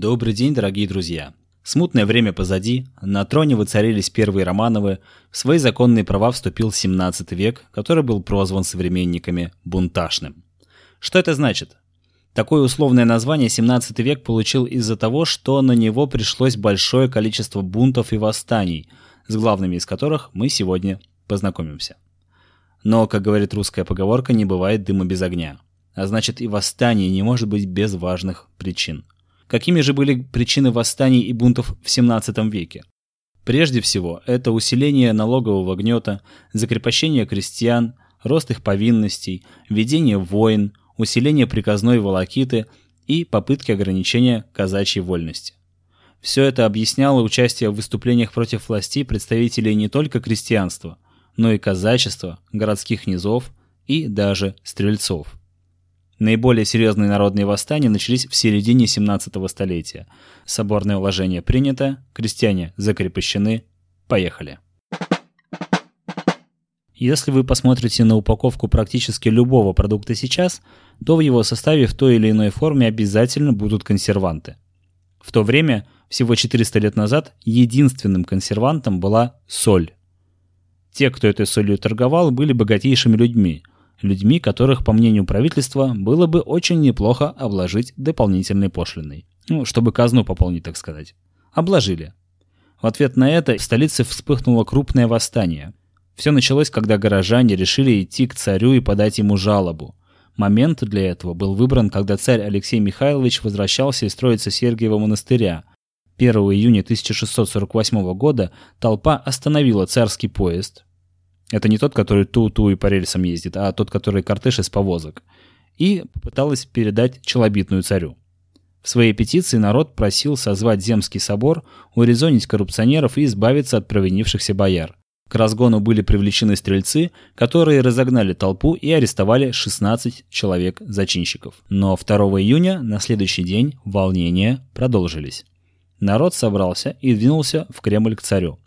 Добрый день, дорогие друзья! Смутное время позади, на троне воцарились первые Романовы, в свои законные права вступил 17 век, который был прозван современниками «бунташным». Что это значит? Такое условное название 17 век получил из-за того, что на него пришлось большое количество бунтов и восстаний, с главными из которых мы сегодня познакомимся. Но, как говорит русская поговорка, не бывает дыма без огня. А значит и восстание не может быть без важных причин – Какими же были причины восстаний и бунтов в XVII веке? Прежде всего, это усиление налогового гнета, закрепощение крестьян, рост их повинностей, ведение войн, усиление приказной волокиты и попытки ограничения казачьей вольности. Все это объясняло участие в выступлениях против власти представителей не только крестьянства, но и казачества, городских низов и даже стрельцов. Наиболее серьезные народные восстания начались в середине 17 столетия. Соборное уложение принято, крестьяне закрепощены. Поехали. Если вы посмотрите на упаковку практически любого продукта сейчас, то в его составе в той или иной форме обязательно будут консерванты. В то время, всего 400 лет назад, единственным консервантом была соль. Те, кто этой солью торговал, были богатейшими людьми, людьми, которых, по мнению правительства, было бы очень неплохо обложить дополнительной пошлиной. Ну, чтобы казну пополнить, так сказать. Обложили. В ответ на это в столице вспыхнуло крупное восстание. Все началось, когда горожане решили идти к царю и подать ему жалобу. Момент для этого был выбран, когда царь Алексей Михайлович возвращался из строицы Сергиева монастыря. 1 июня 1648 года толпа остановила царский поезд, это не тот, который ту-ту и по рельсам ездит, а тот, который кортеж из повозок. И попыталась передать челобитную царю. В своей петиции народ просил созвать Земский собор, урезонить коррупционеров и избавиться от провинившихся бояр. К разгону были привлечены стрельцы, которые разогнали толпу и арестовали 16 человек-зачинщиков. Но 2 июня, на следующий день, волнения продолжились. Народ собрался и двинулся в Кремль к царю.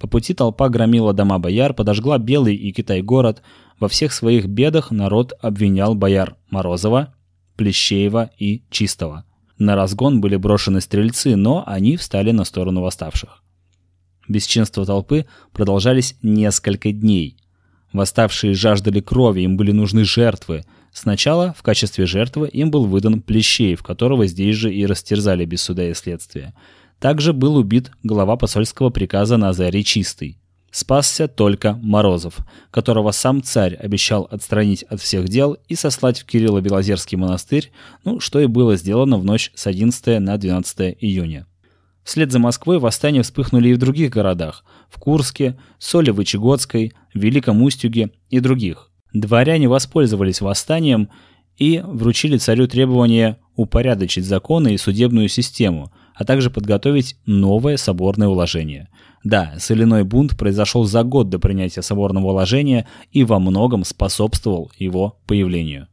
По пути толпа громила дома бояр, подожгла Белый и Китай-город. Во всех своих бедах народ обвинял бояр Морозова, Плещеева и Чистого. На разгон были брошены стрельцы, но они встали на сторону восставших. Бесчинства толпы продолжались несколько дней. Восставшие жаждали крови, им были нужны жертвы. Сначала в качестве жертвы им был выдан Плещеев, которого здесь же и растерзали без суда и следствия. Также был убит глава посольского приказа Назарий Чистый. Спасся только Морозов, которого сам царь обещал отстранить от всех дел и сослать в Кирилло-Белозерский монастырь, ну, что и было сделано в ночь с 11 на 12 июня. Вслед за Москвой восстания вспыхнули и в других городах – в Курске, Солево-Чегодской, Великом Устюге и других. Дворяне воспользовались восстанием и вручили царю требование упорядочить законы и судебную систему, а также подготовить новое соборное уложение. Да, соляной бунт произошел за год до принятия соборного уложения и во многом способствовал его появлению.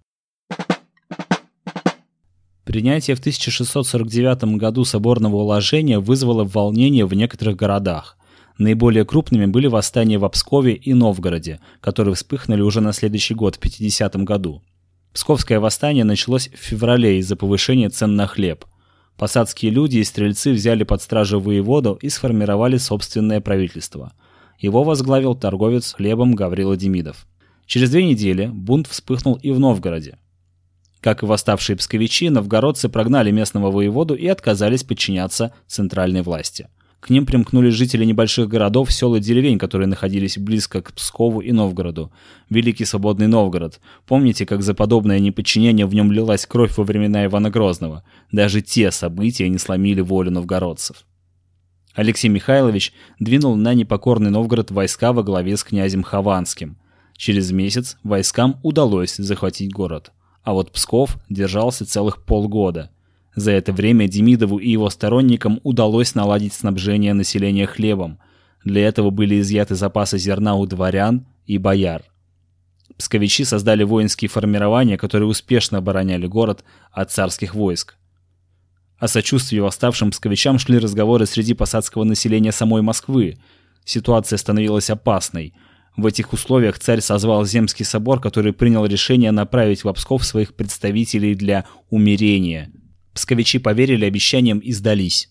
Принятие в 1649 году соборного уложения вызвало волнение в некоторых городах. Наиболее крупными были восстания в Пскове и Новгороде, которые вспыхнули уже на следующий год, в 50 году. Псковское восстание началось в феврале из-за повышения цен на хлеб – Посадские люди и стрельцы взяли под стражу воеводу и сформировали собственное правительство. Его возглавил торговец хлебом Гаврила Демидов. Через две недели бунт вспыхнул и в Новгороде. Как и восставшие псковичи, новгородцы прогнали местного воеводу и отказались подчиняться центральной власти. К ним примкнули жители небольших городов, сел и деревень, которые находились близко к Пскову и Новгороду. Великий свободный Новгород. Помните, как за подобное неподчинение в нем лилась кровь во времена Ивана Грозного? Даже те события не сломили волю новгородцев. Алексей Михайлович двинул на непокорный Новгород войска во главе с князем Хованским. Через месяц войскам удалось захватить город. А вот Псков держался целых полгода – за это время Демидову и его сторонникам удалось наладить снабжение населения хлебом. Для этого были изъяты запасы зерна у дворян и бояр. Псковичи создали воинские формирования, которые успешно обороняли город от царских войск. О сочувствии восставшим псковичам шли разговоры среди посадского населения самой Москвы. Ситуация становилась опасной. В этих условиях царь созвал Земский собор, который принял решение направить в Псков своих представителей для умирения – Псковичи поверили обещаниям и сдались.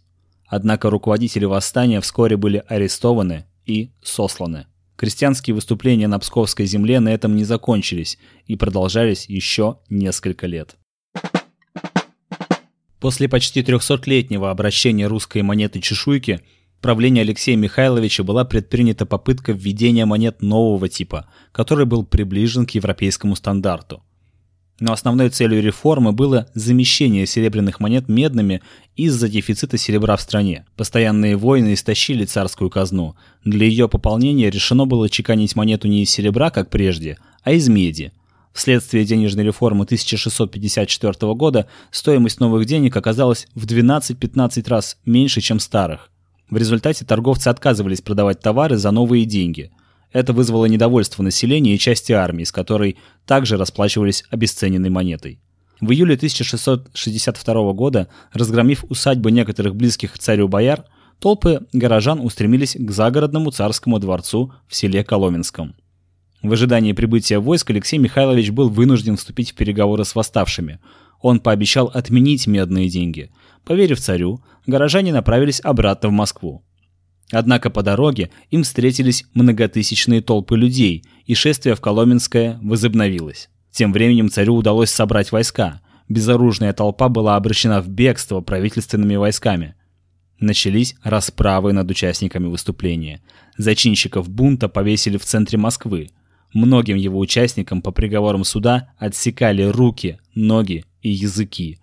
Однако руководители восстания вскоре были арестованы и сосланы. Крестьянские выступления на Псковской земле на этом не закончились и продолжались еще несколько лет. После почти 300-летнего обращения русской монеты чешуйки правления Алексея Михайловича была предпринята попытка введения монет нового типа, который был приближен к европейскому стандарту. Но основной целью реформы было замещение серебряных монет медными из-за дефицита серебра в стране. Постоянные войны истощили царскую казну. Для ее пополнения решено было чеканить монету не из серебра, как прежде, а из меди. Вследствие денежной реформы 1654 года стоимость новых денег оказалась в 12-15 раз меньше, чем старых. В результате торговцы отказывались продавать товары за новые деньги – это вызвало недовольство населения и части армии, с которой также расплачивались обесцененной монетой. В июле 1662 года, разгромив усадьбы некоторых близких к царю бояр, толпы горожан устремились к загородному царскому дворцу в селе Коломенском. В ожидании прибытия войск Алексей Михайлович был вынужден вступить в переговоры с восставшими. Он пообещал отменить медные деньги. Поверив царю, горожане направились обратно в Москву. Однако по дороге им встретились многотысячные толпы людей, и шествие в Коломенское возобновилось. Тем временем царю удалось собрать войска. Безоружная толпа была обращена в бегство правительственными войсками. Начались расправы над участниками выступления. Зачинщиков бунта повесили в центре Москвы. Многим его участникам по приговорам суда отсекали руки, ноги и языки.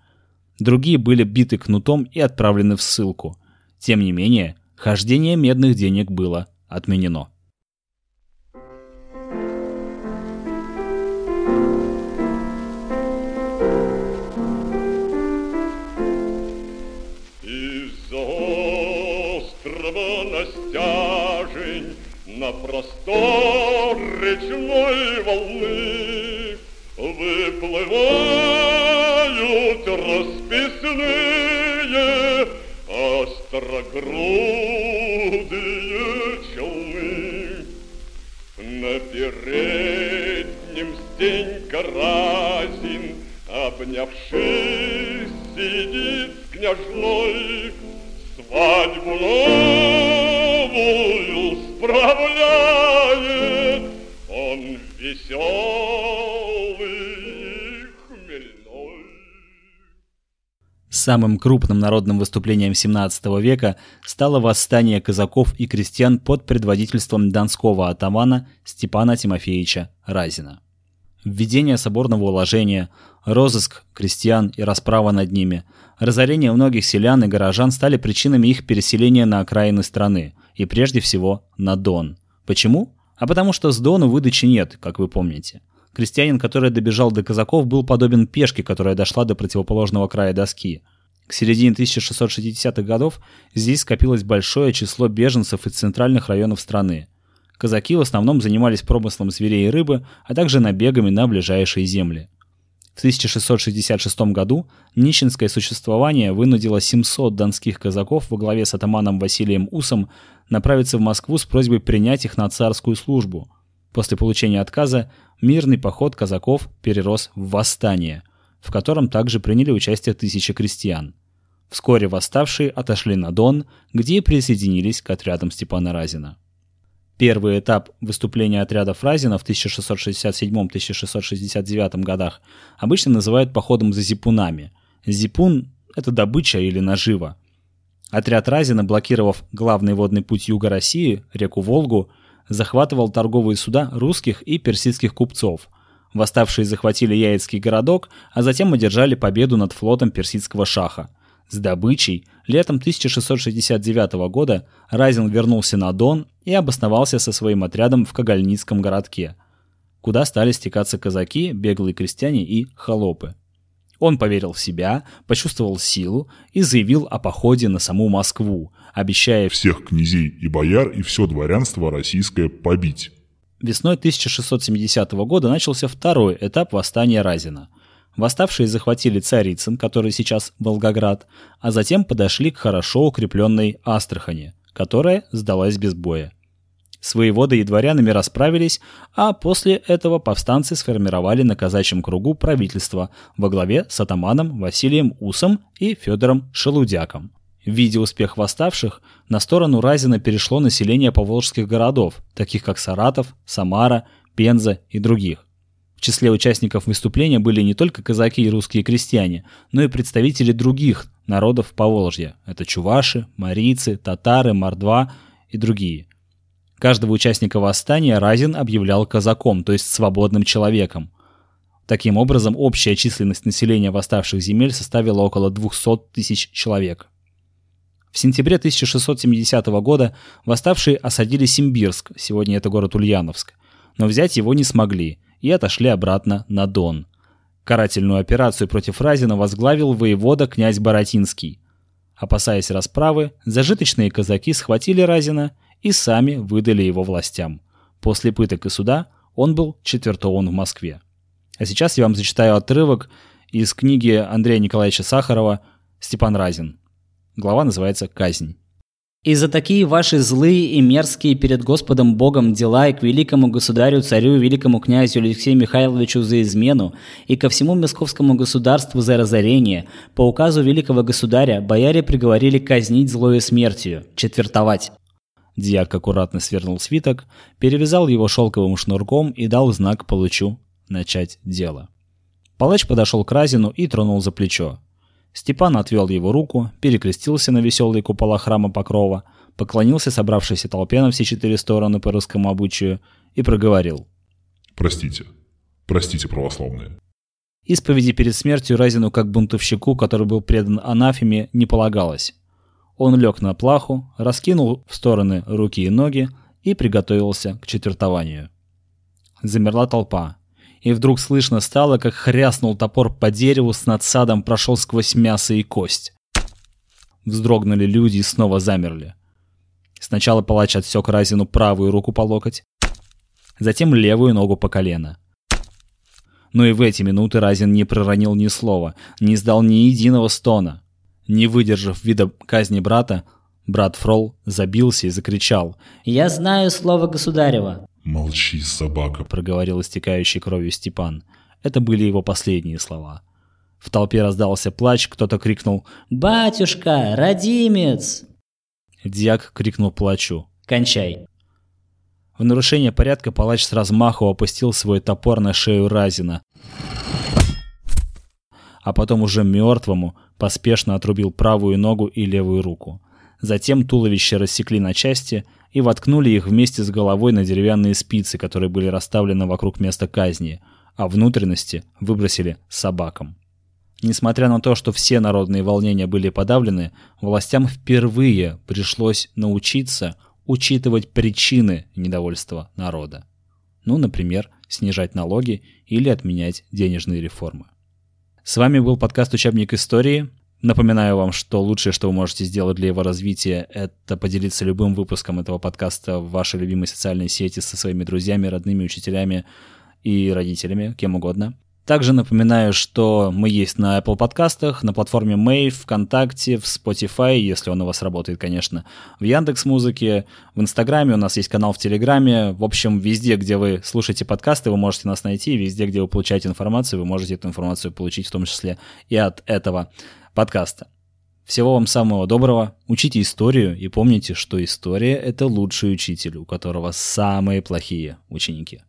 Другие были биты кнутом и отправлены в ссылку. Тем не менее, Хождение медных денег было отменено. На переднем Стенька Разин, обнявшись, сидит княжной, свадьбу новую справляет, он веселый Самым крупным народным выступлением 17 века стало восстание казаков и крестьян под предводительством донского атамана Степана Тимофеевича Разина. Введение соборного уложения, розыск крестьян и расправа над ними, разорение многих селян и горожан стали причинами их переселения на окраины страны, и прежде всего на Дон. Почему? А потому что с Дону выдачи нет, как вы помните. Крестьянин, который добежал до казаков, был подобен пешке, которая дошла до противоположного края доски. К середине 1660-х годов здесь скопилось большое число беженцев из центральных районов страны. Казаки в основном занимались промыслом зверей и рыбы, а также набегами на ближайшие земли. В 1666 году нищенское существование вынудило 700 донских казаков во главе с атаманом Василием Усом направиться в Москву с просьбой принять их на царскую службу. После получения отказа мирный поход казаков перерос в восстание, в котором также приняли участие тысячи крестьян. Вскоре восставшие отошли на Дон, где присоединились к отрядам Степана Разина. Первый этап выступления отрядов Разина в 1667-1669 годах обычно называют походом за зипунами. Зипун – это добыча или нажива. Отряд Разина, блокировав главный водный путь юга России, реку Волгу, захватывал торговые суда русских и персидских купцов. Восставшие захватили Яицкий городок, а затем одержали победу над флотом персидского шаха. С добычей летом 1669 года Разин вернулся на Дон и обосновался со своим отрядом в Кагальницком городке, куда стали стекаться казаки, беглые крестьяне и холопы. Он поверил в себя, почувствовал силу и заявил о походе на саму Москву, обещая всех князей и бояр и все дворянство российское побить. Весной 1670 года начался второй этап восстания Разина. Восставшие захватили Царицын, который сейчас Волгоград, а затем подошли к хорошо укрепленной Астрахани, которая сдалась без боя. С воеводой и дворянами расправились, а после этого повстанцы сформировали на казачьем кругу правительство во главе с атаманом Василием Усом и Федором Шелудяком. Видя успех восставших, на сторону Разина перешло население поволжских городов, таких как Саратов, Самара, Пенза и других. Числе участников выступления были не только казаки и русские крестьяне, но и представители других народов Поволжья. Это чуваши, марийцы, татары, мордва и другие – Каждого участника восстания Разин объявлял казаком, то есть свободным человеком. Таким образом, общая численность населения восставших земель составила около 200 тысяч человек. В сентябре 1670 года восставшие осадили Симбирск, сегодня это город Ульяновск, но взять его не смогли и отошли обратно на Дон. Карательную операцию против Разина возглавил воевода князь Боротинский. Опасаясь расправы, зажиточные казаки схватили Разина и сами выдали его властям. После пыток и суда он был четвертован в Москве. А сейчас я вам зачитаю отрывок из книги Андрея Николаевича Сахарова «Степан Разин». Глава называется «Казнь». «И за такие ваши злые и мерзкие перед Господом Богом дела и к великому государю, царю, великому князю Алексею Михайловичу за измену, и ко всему московскому государству за разорение, по указу великого государя бояре приговорили казнить злою смертью, четвертовать. Дьяк аккуратно свернул свиток, перевязал его шелковым шнурком и дал знак палачу начать дело. Палач подошел к Разину и тронул за плечо. Степан отвел его руку, перекрестился на веселые купола храма Покрова, поклонился собравшейся толпе на все четыре стороны по русскому обычаю и проговорил. «Простите. Простите, православные». Исповеди перед смертью Разину как бунтовщику, который был предан анафеме, не полагалось. Он лег на плаху, раскинул в стороны руки и ноги и приготовился к четвертованию. Замерла толпа. И вдруг слышно стало, как хряснул топор по дереву с надсадом прошел сквозь мясо и кость. Вздрогнули люди и снова замерли. Сначала палач отсек Разину правую руку по локоть, затем левую ногу по колено. Но и в эти минуты Разин не проронил ни слова, не издал ни единого стона. Не выдержав вида казни брата, брат Фрол забился и закричал. «Я знаю слово государева!» «Молчи, собака!» – проговорил истекающий кровью Степан. Это были его последние слова. В толпе раздался плач, кто-то крикнул «Батюшка, родимец!» Дьяк крикнул плачу. «Кончай!» В нарушение порядка палач с размаху опустил свой топор на шею Разина а потом уже мертвому поспешно отрубил правую ногу и левую руку. Затем туловище рассекли на части и воткнули их вместе с головой на деревянные спицы, которые были расставлены вокруг места казни, а внутренности выбросили собакам. Несмотря на то, что все народные волнения были подавлены, властям впервые пришлось научиться учитывать причины недовольства народа. Ну, например, снижать налоги или отменять денежные реформы. С вами был подкаст «Учебник истории». Напоминаю вам, что лучшее, что вы можете сделать для его развития, это поделиться любым выпуском этого подкаста в вашей любимой социальной сети со своими друзьями, родными, учителями и родителями, кем угодно. Также напоминаю, что мы есть на Apple подкастах, на платформе May, ВКонтакте, в Spotify, если он у вас работает, конечно, в Яндекс Музыке, в Инстаграме, у нас есть канал в Телеграме. В общем, везде, где вы слушаете подкасты, вы можете нас найти, везде, где вы получаете информацию, вы можете эту информацию получить в том числе и от этого подкаста. Всего вам самого доброго, учите историю и помните, что история — это лучший учитель, у которого самые плохие ученики.